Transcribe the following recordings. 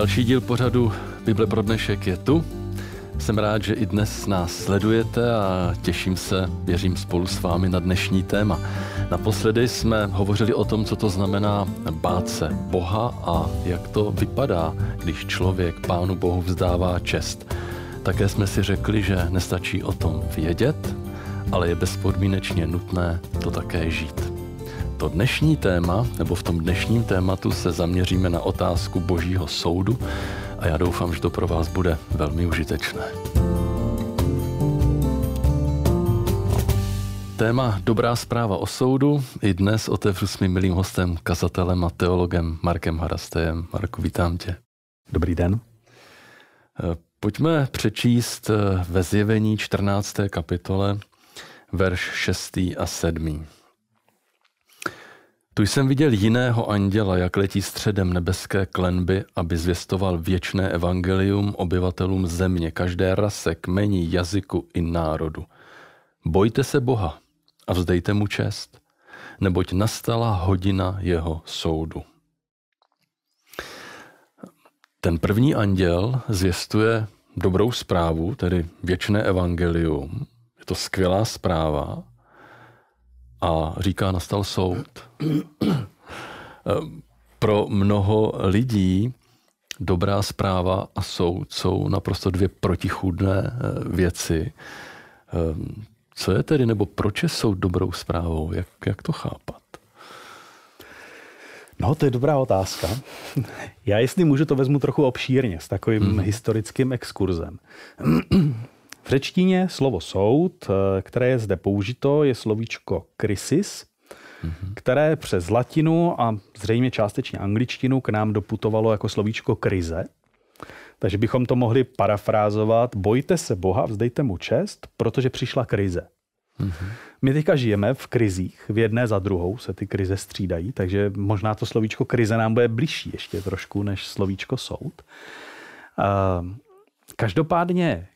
Další díl pořadu Bible pro dnešek je tu. Jsem rád, že i dnes nás sledujete a těším se, věřím spolu s vámi na dnešní téma. Naposledy jsme hovořili o tom, co to znamená bát se Boha a jak to vypadá, když člověk Pánu Bohu vzdává čest. Také jsme si řekli, že nestačí o tom vědět, ale je bezpodmínečně nutné to také žít. To dnešní téma, nebo v tom dnešním tématu se zaměříme na otázku božího soudu a já doufám, že to pro vás bude velmi užitečné. Téma Dobrá zpráva o soudu i dnes otevřu s mým milým hostem, kazatelem a teologem Markem Harastejem. Marku, vítám tě. Dobrý den. Pojďme přečíst ve zjevení 14. kapitole verš 6. a 7. Tu jsem viděl jiného anděla, jak letí středem nebeské klenby, aby zvěstoval věčné evangelium obyvatelům země, každé rase, kmení, jazyku i národu. Bojte se Boha a vzdejte mu čest, neboť nastala hodina jeho soudu. Ten první anděl zvěstuje dobrou zprávu, tedy věčné evangelium. Je to skvělá zpráva, a říká, nastal soud. Pro mnoho lidí dobrá zpráva a soud jsou naprosto dvě protichůdné eh, věci. Ehm, co je tedy, nebo proč je soud dobrou zprávou? Jak, jak to chápat? No, to je dobrá otázka. Já jestli můžu, to vezmu trochu obšírně, s takovým mm. historickým exkurzem. V řečtině slovo soud, eh, které je zde použito, je slovíčko krisis, mm-hmm. které přes latinu a zřejmě částečně angličtinu k nám doputovalo jako slovíčko krize. Takže bychom to mohli parafrázovat, bojte se Boha, vzdejte mu čest, protože přišla krize. Mm-hmm. My teďka žijeme v krizích, v jedné za druhou se ty krize střídají, takže možná to slovíčko krize nám bude bližší ještě trošku než slovíčko soud. Uh, každopádně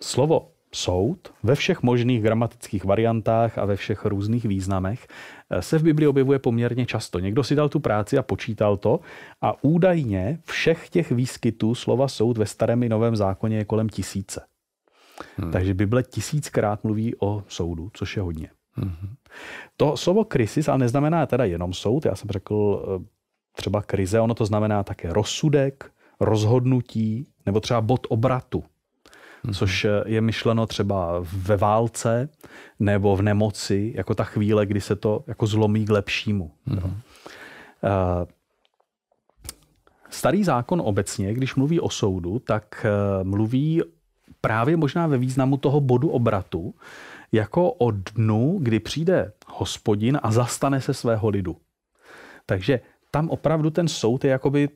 slovo soud ve všech možných gramatických variantách a ve všech různých významech eh, se v Biblii objevuje poměrně často. Někdo si dal tu práci a počítal to a údajně všech těch výskytů slova soud ve starém i novém zákoně je kolem tisíce. Hmm. Takže Bible tisíckrát mluví o soudu, což je hodně. Hmm. To slovo krisis ale neznamená teda jenom soud. Já jsem řekl eh, třeba krize, ono to znamená také rozsudek, rozhodnutí nebo třeba bod obratu. Což je myšleno třeba ve válce nebo v nemoci, jako ta chvíle, kdy se to jako zlomí k lepšímu. Mm-hmm. Starý zákon obecně, když mluví o soudu, tak eh, mluví právě možná ve významu toho bodu obratu, jako o dnu, kdy přijde hospodin a zastane se svého lidu. Takže tam opravdu ten soud je jakoby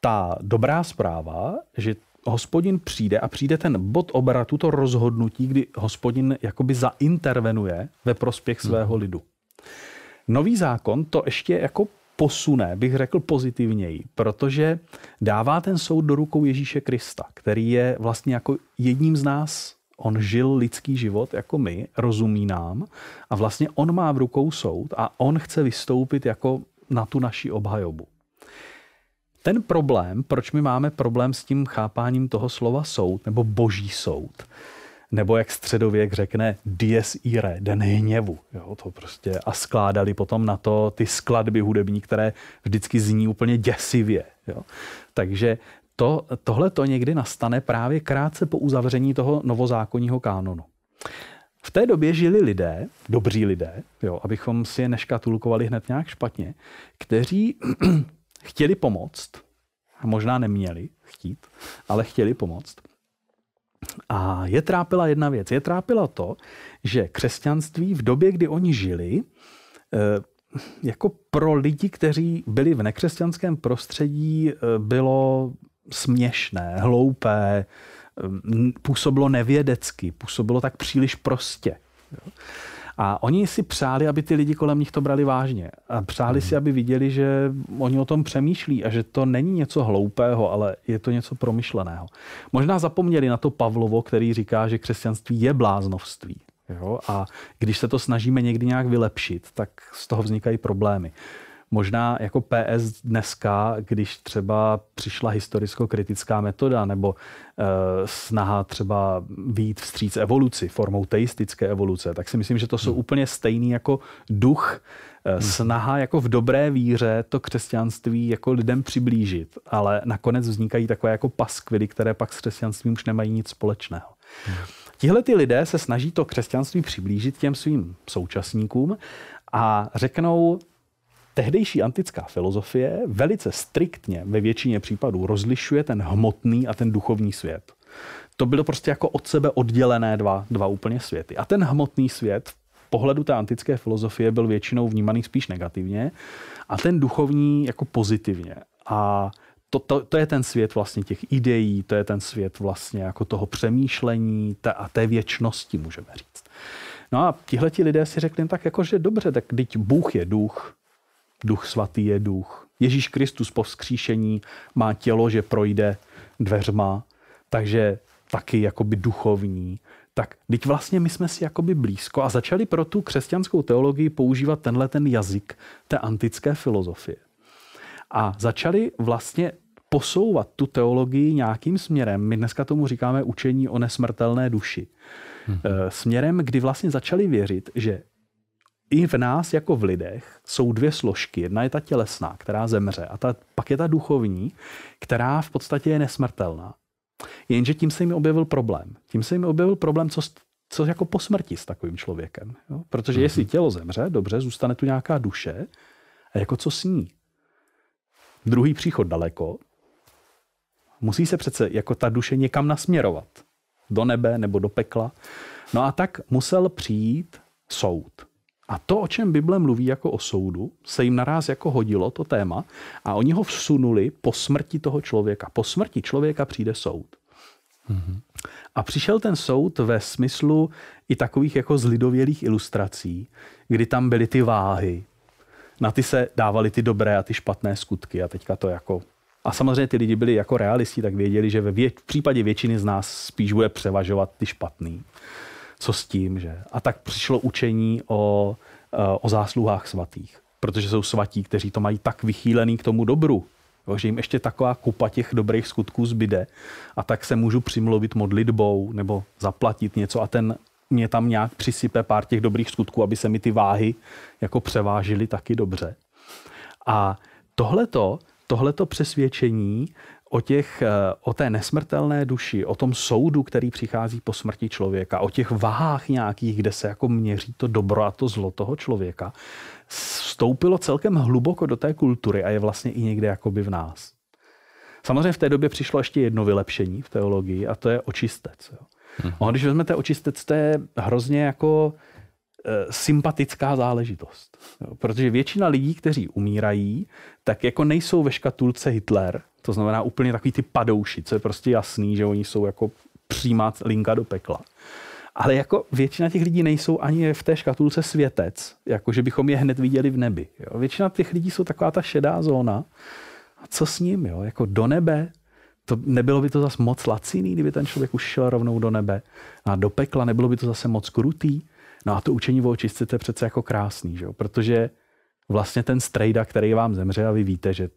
ta dobrá zpráva, že hospodin přijde a přijde ten bod obratu, to rozhodnutí, kdy hospodin jakoby zaintervenuje ve prospěch hmm. svého lidu. Nový zákon to ještě jako posune, bych řekl pozitivněji, protože dává ten soud do rukou Ježíše Krista, který je vlastně jako jedním z nás. On žil lidský život jako my, rozumí nám a vlastně on má v rukou soud a on chce vystoupit jako na tu naši obhajobu. Ten problém, proč my máme problém s tím chápáním toho slova soud nebo boží soud, nebo jak středověk řekne dies ire, den hněvu. Jo, to prostě a skládali potom na to ty skladby hudební, které vždycky zní úplně děsivě. Jo. Takže to, tohle to někdy nastane právě krátce po uzavření toho novozákonního kánonu. V té době žili lidé, dobří lidé, jo, abychom si je neškatulkovali hned nějak špatně, kteří chtěli pomoct, možná neměli chtít, ale chtěli pomoct. A je trápila jedna věc. Je trápila to, že křesťanství v době, kdy oni žili, eh, jako pro lidi, kteří byli v nekřesťanském prostředí, eh, bylo směšné, hloupé, eh, působilo nevědecky, působilo tak příliš prostě. A oni si přáli, aby ty lidi kolem nich to brali vážně. A přáli si, hmm. aby viděli, že oni o tom přemýšlí a že to není něco hloupého, ale je to něco promyšleného. Možná zapomněli na to Pavlovo, který říká, že křesťanství je bláznovství. Jo? A když se to snažíme někdy nějak vylepšit, tak z toho vznikají problémy. Možná jako PS dneska, když třeba přišla historicko-kritická metoda nebo e, snaha třeba výjít vstříc evoluci formou teistické evoluce, tak si myslím, že to jsou hmm. úplně stejný jako duch hmm. snaha jako v dobré víře to křesťanství jako lidem přiblížit, ale nakonec vznikají takové jako paskvily, které pak s křesťanstvím už nemají nic společného. Hmm. Tihle ty lidé se snaží to křesťanství přiblížit těm svým současníkům a řeknou, tehdejší antická filozofie velice striktně ve většině případů rozlišuje ten hmotný a ten duchovní svět. To bylo prostě jako od sebe oddělené dva, dva úplně světy. A ten hmotný svět v pohledu té antické filozofie byl většinou vnímaný spíš negativně a ten duchovní jako pozitivně. A to, to, to je ten svět vlastně těch ideí, to je ten svět vlastně jako toho přemýšlení a té věčnosti, můžeme říct. No a tihleti lidé si řekli tak jako, že dobře, tak teď Bůh je duch, duch svatý je duch. Ježíš Kristus po vzkříšení má tělo, že projde dveřma, takže taky jakoby duchovní. Tak teď vlastně my jsme si jakoby blízko a začali pro tu křesťanskou teologii používat tenhle ten jazyk té antické filozofie. A začali vlastně posouvat tu teologii nějakým směrem. My dneska tomu říkáme učení o nesmrtelné duši. Hmm. Směrem, kdy vlastně začali věřit, že i v nás jako v lidech jsou dvě složky. Jedna je ta tělesná, která zemře, a ta, pak je ta duchovní, která v podstatě je nesmrtelná. Jenže tím se jim objevil problém. Tím se jim objevil problém, co, co jako po smrti s takovým člověkem. Jo? Protože mm-hmm. jestli tělo zemře, dobře, zůstane tu nějaká duše, a jako co s ní? Druhý příchod daleko, musí se přece jako ta duše někam nasměrovat. Do nebe nebo do pekla. No a tak musel přijít soud. A to, o čem Bible mluví jako o soudu, se jim naraz jako hodilo to téma a oni ho vsunuli po smrti toho člověka. Po smrti člověka přijde soud. Mm-hmm. A přišel ten soud ve smyslu i takových jako zlidovělých ilustrací, kdy tam byly ty váhy. Na ty se dávaly ty dobré a ty špatné skutky a teďka to jako a samozřejmě ty lidi byli jako realisti, tak věděli, že ve vě- v případě většiny z nás spíš bude převažovat ty špatný co s tím, že? A tak přišlo učení o, eh, o zásluhách svatých, protože jsou svatí, kteří to mají tak vychýlený k tomu dobru, jo, že jim ještě taková kupa těch dobrých skutků zbyde a tak se můžu přimluvit modlitbou nebo zaplatit něco a ten mě tam nějak přisype pár těch dobrých skutků, aby se mi ty váhy jako převážily taky dobře. A tohleto, tohleto přesvědčení o, těch, eh, o té nesmrtelné duši, o tom soudu, který přichází po smrti člověka, o těch váhách nějakých, kde se jako měří to dobro a to zlo toho člověka, vstoupilo celkem hluboko do té kultury a je vlastně i někde jakoby v nás. Samozřejmě v té době přišlo ještě jedno vylepšení v teologii a to je očistec. Jo. Hmm. když vezmete očistec, to je hrozně jako sympatická záležitost. Protože většina lidí, kteří umírají, tak jako nejsou ve škatulce Hitler, to znamená úplně takový ty padouši, co je prostě jasný, že oni jsou jako přímá linka do pekla. Ale jako většina těch lidí nejsou ani v té škatulce světec, jako že bychom je hned viděli v nebi. Jo. Většina těch lidí jsou taková ta šedá zóna. A co s ním? Jo? Jako do nebe? To, nebylo by to zase moc laciný, kdyby ten člověk už šel rovnou do nebe. A do pekla nebylo by to zase moc krutý. No a to učení o očistce je přece jako krásný, že jo? protože vlastně ten strejda, který vám zemře a vy víte, že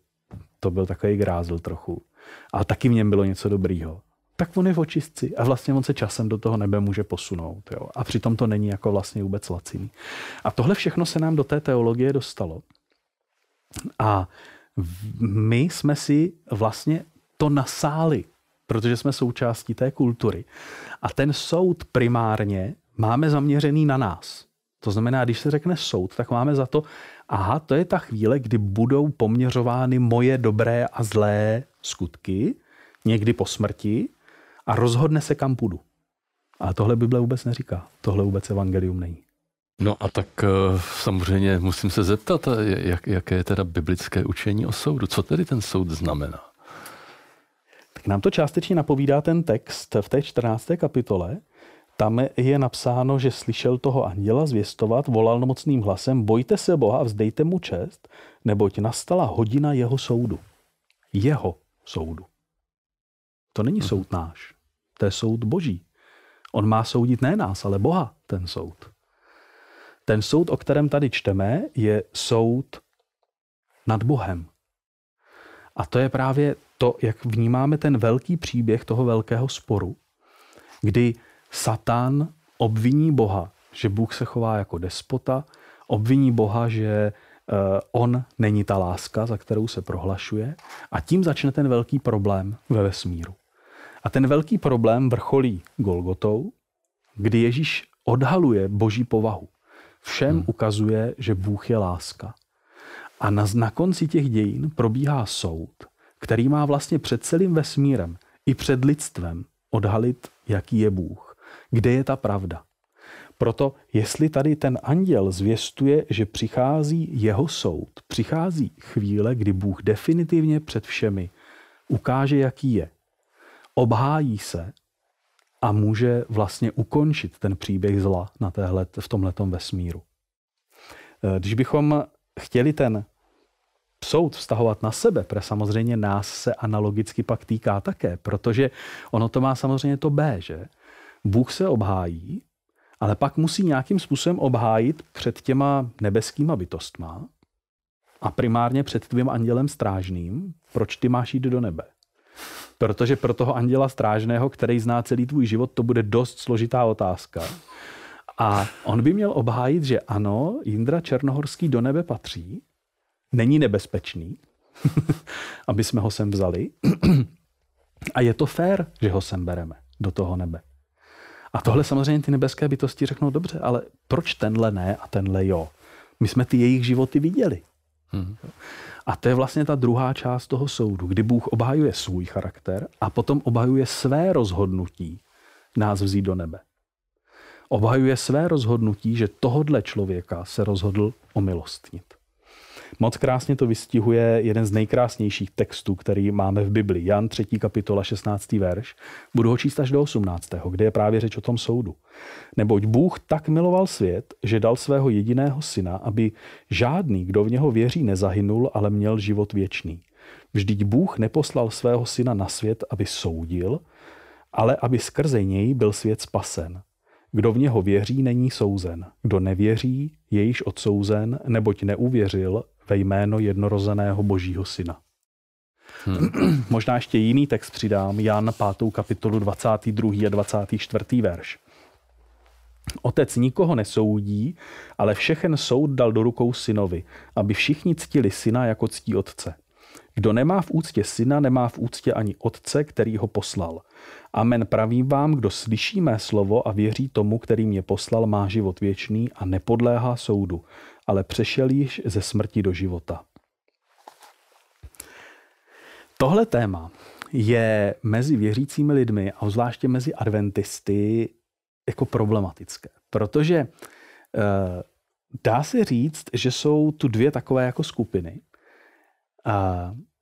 to byl takový grázl trochu. Ale taky v něm bylo něco dobrýho. Tak on je v očistci a vlastně on se časem do toho nebe může posunout. Jo? A přitom to není jako vlastně vůbec laciný. A tohle všechno se nám do té teologie dostalo. A my jsme si vlastně to nasáli, protože jsme součástí té kultury. A ten soud primárně máme zaměřený na nás. To znamená, když se řekne soud, tak máme za to, aha, to je ta chvíle, kdy budou poměřovány moje dobré a zlé skutky, někdy po smrti, a rozhodne se, kam půjdu. A tohle Bible vůbec neříká. Tohle vůbec evangelium není. No a tak eh, samozřejmě musím se zeptat, jak, jaké je teda biblické učení o soudu. Co tedy ten soud znamená? Tak nám to částečně napovídá ten text v té 14. kapitole, tam je napsáno, že slyšel toho anděla zvěstovat, volal mocným hlasem, bojte se Boha a vzdejte mu čest, neboť nastala hodina jeho soudu. Jeho soudu. To není mhm. soud náš, to je soud boží. On má soudit ne nás, ale Boha, ten soud. Ten soud, o kterém tady čteme, je soud nad Bohem. A to je právě to, jak vnímáme ten velký příběh toho velkého sporu, kdy Satan obviní Boha, že Bůh se chová jako despota, obviní Boha, že eh, on není ta láska, za kterou se prohlašuje a tím začne ten velký problém ve vesmíru. A ten velký problém vrcholí Golgotou, kdy Ježíš odhaluje boží povahu. Všem hmm. ukazuje, že Bůh je láska. A na, na konci těch dějin probíhá soud, který má vlastně před celým vesmírem i před lidstvem odhalit, jaký je Bůh. Kde je ta pravda? Proto, jestli tady ten anděl zvěstuje, že přichází jeho soud, přichází chvíle, kdy Bůh definitivně před všemi ukáže, jaký je, obhájí se a může vlastně ukončit ten příběh zla na téhle, v tomhletom vesmíru. Eh, když bychom chtěli ten soud vztahovat na sebe, protože samozřejmě nás se analogicky pak týká také, protože ono to má samozřejmě to B, že? Bůh se obhájí, ale pak musí nějakým způsobem obhájit před těma nebeskýma bytostma a primárně před tvým andělem strážným, proč ty máš jít do nebe. Protože pro toho anděla strážného, který zná celý tvůj život, to bude dost složitá otázka. A on by měl obhájit, že ano, Jindra Černohorský do nebe patří, není nebezpečný, aby jsme ho sem vzali. A je to fér, že ho sem bereme do toho nebe. A tohle samozřejmě ty nebeské bytosti řeknou, dobře, ale proč tenhle ne a tenhle jo? My jsme ty jejich životy viděli. Hmm. A to je vlastně ta druhá část toho soudu, kdy Bůh obhajuje svůj charakter a potom obhajuje své rozhodnutí nás vzít do nebe. Obhajuje své rozhodnutí, že tohodle člověka se rozhodl omilostnit. Moc krásně to vystihuje jeden z nejkrásnějších textů, který máme v Bibli. Jan 3. kapitola 16. verš. Budu ho číst až do 18., kde je právě řeč o tom soudu. Neboť Bůh tak miloval svět, že dal svého jediného syna, aby žádný, kdo v něho věří, nezahynul, ale měl život věčný. Vždyť Bůh neposlal svého syna na svět, aby soudil, ale aby skrze něj byl svět spasen. Kdo v něho věří, není souzen. Kdo nevěří, je již odsouzen, neboť neuvěřil ve jméno jednorozeného božího syna. Hmm. Možná ještě jiný text přidám, Jan 5. kapitolu 22. a 24. verš. Otec nikoho nesoudí, ale všechen soud dal do rukou synovi, aby všichni ctili syna jako ctí otce. Kdo nemá v úctě syna, nemá v úctě ani otce, který ho poslal. Amen pravím vám, kdo slyší mé slovo a věří tomu, který mě poslal, má život věčný a nepodléhá soudu, ale přešel již ze smrti do života. Tohle téma je mezi věřícími lidmi a zvláště mezi adventisty jako problematické, protože e, dá se říct, že jsou tu dvě takové jako skupiny.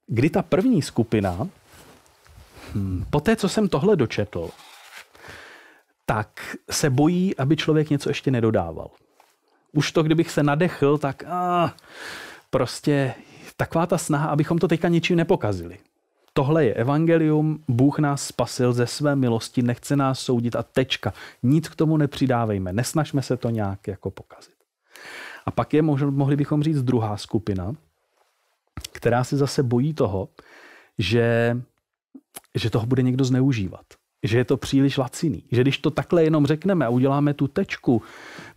Kdy ta první skupina, hm, po té, co jsem tohle dočetl, tak se bojí, aby člověk něco ještě nedodával. Už to, kdybych se nadechl, tak a, prostě taková ta snaha, abychom to teďka ničím nepokazili. Tohle je evangelium, Bůh nás spasil ze své milosti, nechce nás soudit a tečka. Nic k tomu nepřidávejme, nesnažme se to nějak jako pokazit. A pak je, mohli bychom říct, druhá skupina, která se zase bojí toho, že, že toho bude někdo zneužívat. Že je to příliš laciný. Že když to takhle jenom řekneme a uděláme tu tečku,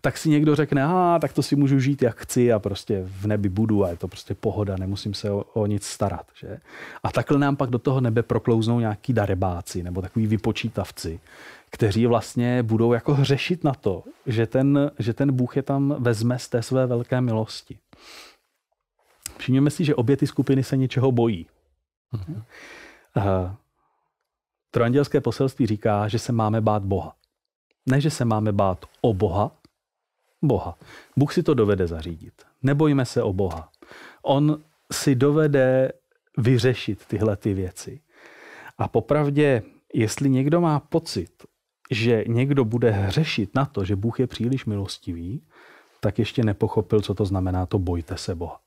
tak si někdo řekne, a tak to si můžu žít, jak chci a prostě v nebi budu a je to prostě pohoda, nemusím se o, o nic starat. Že? A takhle nám pak do toho nebe proklouznou nějaký darebáci nebo takový vypočítavci, kteří vlastně budou jako hřešit na to, že ten, že ten Bůh je tam vezme z té své velké milosti. Všimněme si, že obě ty skupiny se něčeho bojí. Mm-hmm. Uh, trojandělské poselství říká, že se máme bát Boha. Ne, že se máme bát o Boha, Boha. Bůh si to dovede zařídit. Nebojme se o Boha. On si dovede vyřešit tyhle ty věci. A popravdě, jestli někdo má pocit, že někdo bude hřešit na to, že Bůh je příliš milostivý, tak ještě nepochopil, co to znamená to bojte se Boha.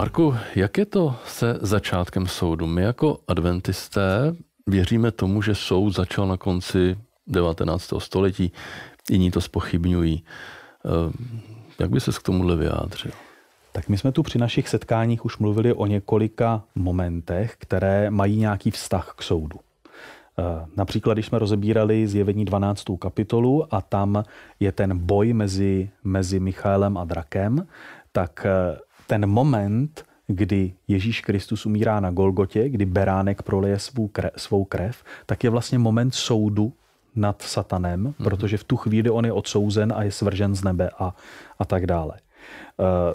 Marku, jak je to se začátkem soudu? My jako adventisté věříme tomu, že soud začal na konci 19. století, jiní to spochybňují. Jak by se k tomuhle vyjádřil? Tak my jsme tu při našich setkáních už mluvili o několika momentech, které mají nějaký vztah k soudu. Eh, například, když jsme rozebírali zjevení 12. kapitolu a tam je ten boj mezi, mezi Michaelem a drakem, tak eh, ten moment, kdy Ježíš Kristus umírá na Golgotě, kdy beránek proleje svou krev, svou krev, tak je vlastně moment soudu nad satanem, mm-hmm. protože v tu chvíli on je odsouzen a je svržen z nebe a, a tak dále. Eh,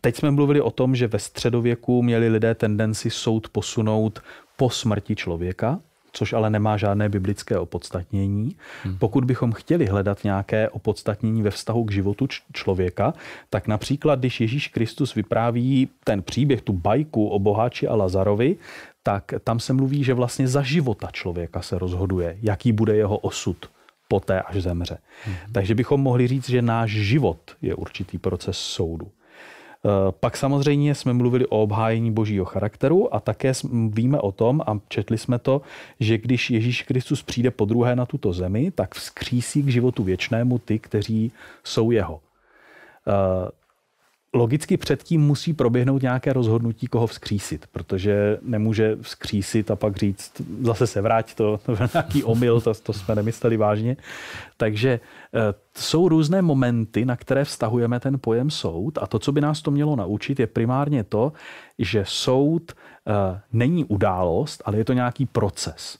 teď jsme mluvili o tom, že ve středověku měli lidé tendenci soud posunout po smrti člověka, což ale nemá žádné biblické opodstatnění. Hmm. Pokud bychom chtěli hledat nějaké opodstatnění ve vztahu k životu člověka, tak například, když Ježíš Kristus vypráví ten příběh, tu bajku o boháči a Lazarovi, tak tam se mluví, že vlastně za života člověka se rozhoduje, jaký bude jeho osud poté, až zemře. Hmm. Takže bychom mohli říct, že náš život je určitý proces soudu. Eh, pak samozřejmě jsme mluvili o obhájení božího charakteru a také víme o tom, a četli jsme to, že když Ježíš Kristus přijde po druhé na tuto zemi, tak vzkřísí k životu věčnému ty, kteří jsou jeho. Logicky předtím musí proběhnout nějaké rozhodnutí, koho vzkřísit, protože nemůže vzkřísit a pak říct, zase se vrát, to, to byl nějaký omyl, to, to jsme nemysleli vážně. Takže eh, jsou různé momenty, na které vztahujeme ten pojem soud a to, co by nás to mělo naučit, je primárně to, že soud eh, není událost, ale je to nějaký proces.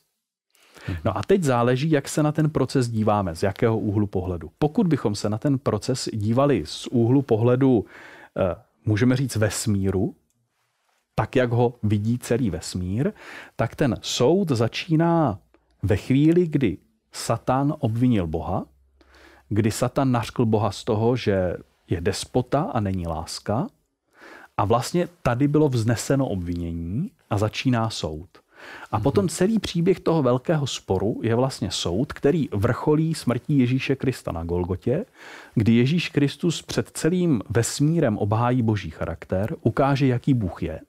No a teď záleží, jak se na ten proces díváme, z jakého úhlu pohledu. Pokud bychom se na ten proces dívali z úhlu pohledu můžeme říct vesmíru, tak jak ho vidí celý vesmír, tak ten soud začíná ve chvíli, kdy Satan obvinil Boha, kdy Satan nařkl Boha z toho, že je despota a není láska. A vlastně tady bylo vzneseno obvinění a začíná soud. A potom celý příběh toho velkého sporu je vlastně soud, který vrcholí smrtí Ježíše Krista na Golgotě, kdy Ježíš Kristus před celým vesmírem obhájí boží charakter, ukáže, jaký Bůh je.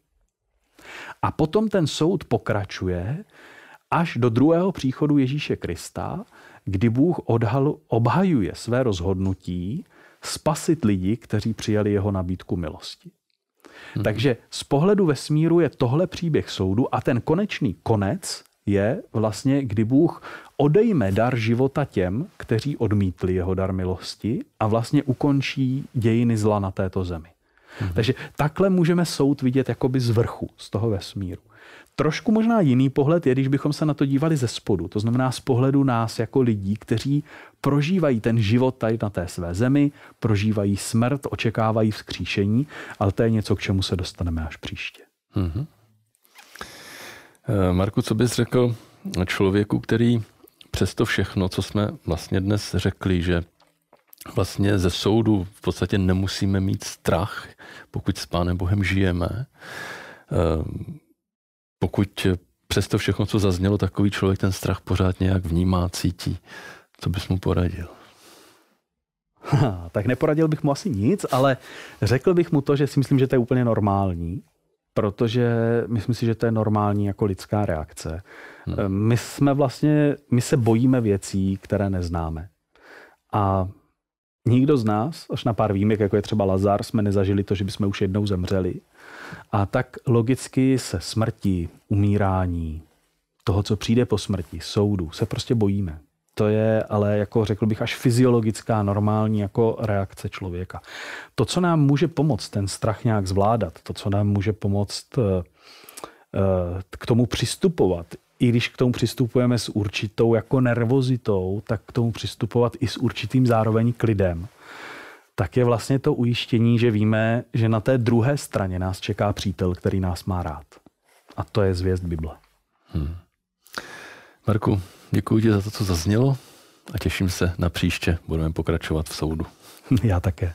A potom ten soud pokračuje až do druhého příchodu Ježíše Krista, kdy Bůh odhal, obhajuje své rozhodnutí spasit lidi, kteří přijali jeho nabídku milosti. Hmm. Takže z pohledu vesmíru je tohle příběh soudu a ten konečný konec je vlastně, kdy Bůh odejme dar života těm, kteří odmítli jeho dar milosti a vlastně ukončí dějiny zla na této zemi. Hmm. Takže takhle můžeme soud vidět jakoby z vrchu, z toho vesmíru. Trošku možná jiný pohled je, když bychom se na to dívali ze spodu, to znamená z pohledu nás jako lidí, kteří prožívají ten život tady na té své zemi, prožívají smrt, očekávají vzkříšení, ale to je něco, k čemu se dostaneme až příště. Mm-hmm. Marku, co bys řekl člověku, který přesto všechno, co jsme vlastně dnes řekli, že vlastně ze soudu v podstatě nemusíme mít strach, pokud s Pánem Bohem žijeme, eh, pokud přesto všechno, co zaznělo, takový člověk ten strach pořád nějak vnímá, cítí, co bys mu poradil? Ha, tak neporadil bych mu asi nic, ale řekl bych mu to, že si myslím, že to je úplně normální, protože myslím si, že to je normální jako lidská reakce. Hmm. My jsme vlastně, my se bojíme věcí, které neznáme. A nikdo z nás, až na pár výjimek, jako je třeba Lazar, jsme nezažili to, že bychom už jednou zemřeli. A tak logicky se smrti, umírání, toho, co přijde po smrti, soudu, se prostě bojíme. To je ale, jako řekl bych, až fyziologická, normální jako reakce člověka. To, co nám může pomoct ten strach nějak zvládat, to, co nám může pomoct eh, eh, k tomu přistupovat, i když k tomu přistupujeme s určitou jako nervozitou, tak k tomu přistupovat i s určitým zároveň klidem tak je vlastně to ujištění, že víme, že na té druhé straně nás čeká přítel, který nás má rád. A to je zvěst Bible. Hmm. Marku, děkuji ti za to, co zaznělo a těším se na příště. Budeme pokračovat v soudu. Já také.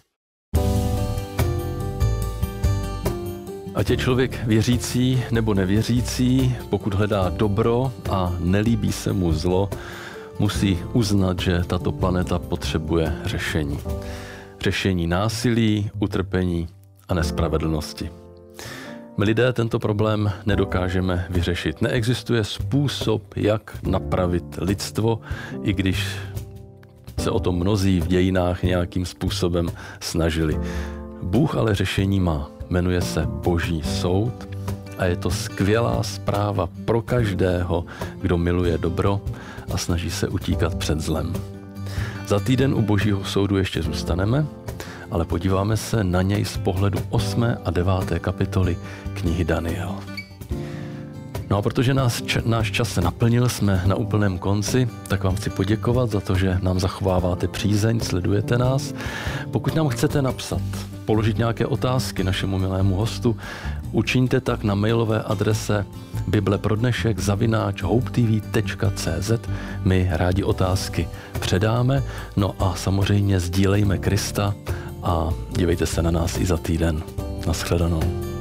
Ať je člověk věřící nebo nevěřící, pokud hledá dobro a nelíbí se mu zlo, musí uznat, že tato planeta potřebuje řešení řešení násilí, utrpení a nespravedlnosti. My lidé tento problém nedokážeme vyřešit. Neexistuje způsob, jak napravit lidstvo, i když se o to mnozí v dějinách nějakým způsobem snažili. Bůh ale řešení má. Jmenuje se Boží soud a je to skvělá zpráva pro každého, kdo miluje dobro a snaží se utíkat před zlem. Za týden u Božího soudu ještě zůstaneme, ale podíváme se na něj z pohledu 8. a 9. kapitoly knihy Daniel. No a protože nás, č- náš čas se naplnil, jsme na úplném konci, tak vám chci poděkovat za to, že nám zachováváte přízeň, sledujete nás. Pokud nám chcete napsat, položit nějaké otázky našemu milému hostu, učiňte tak na mailové adrese bibleprodnešek zavináč hopetv.cz. My rádi otázky předáme, no a samozřejmě sdílejme Krista a dívejte se na nás i za týden. Naschledanou.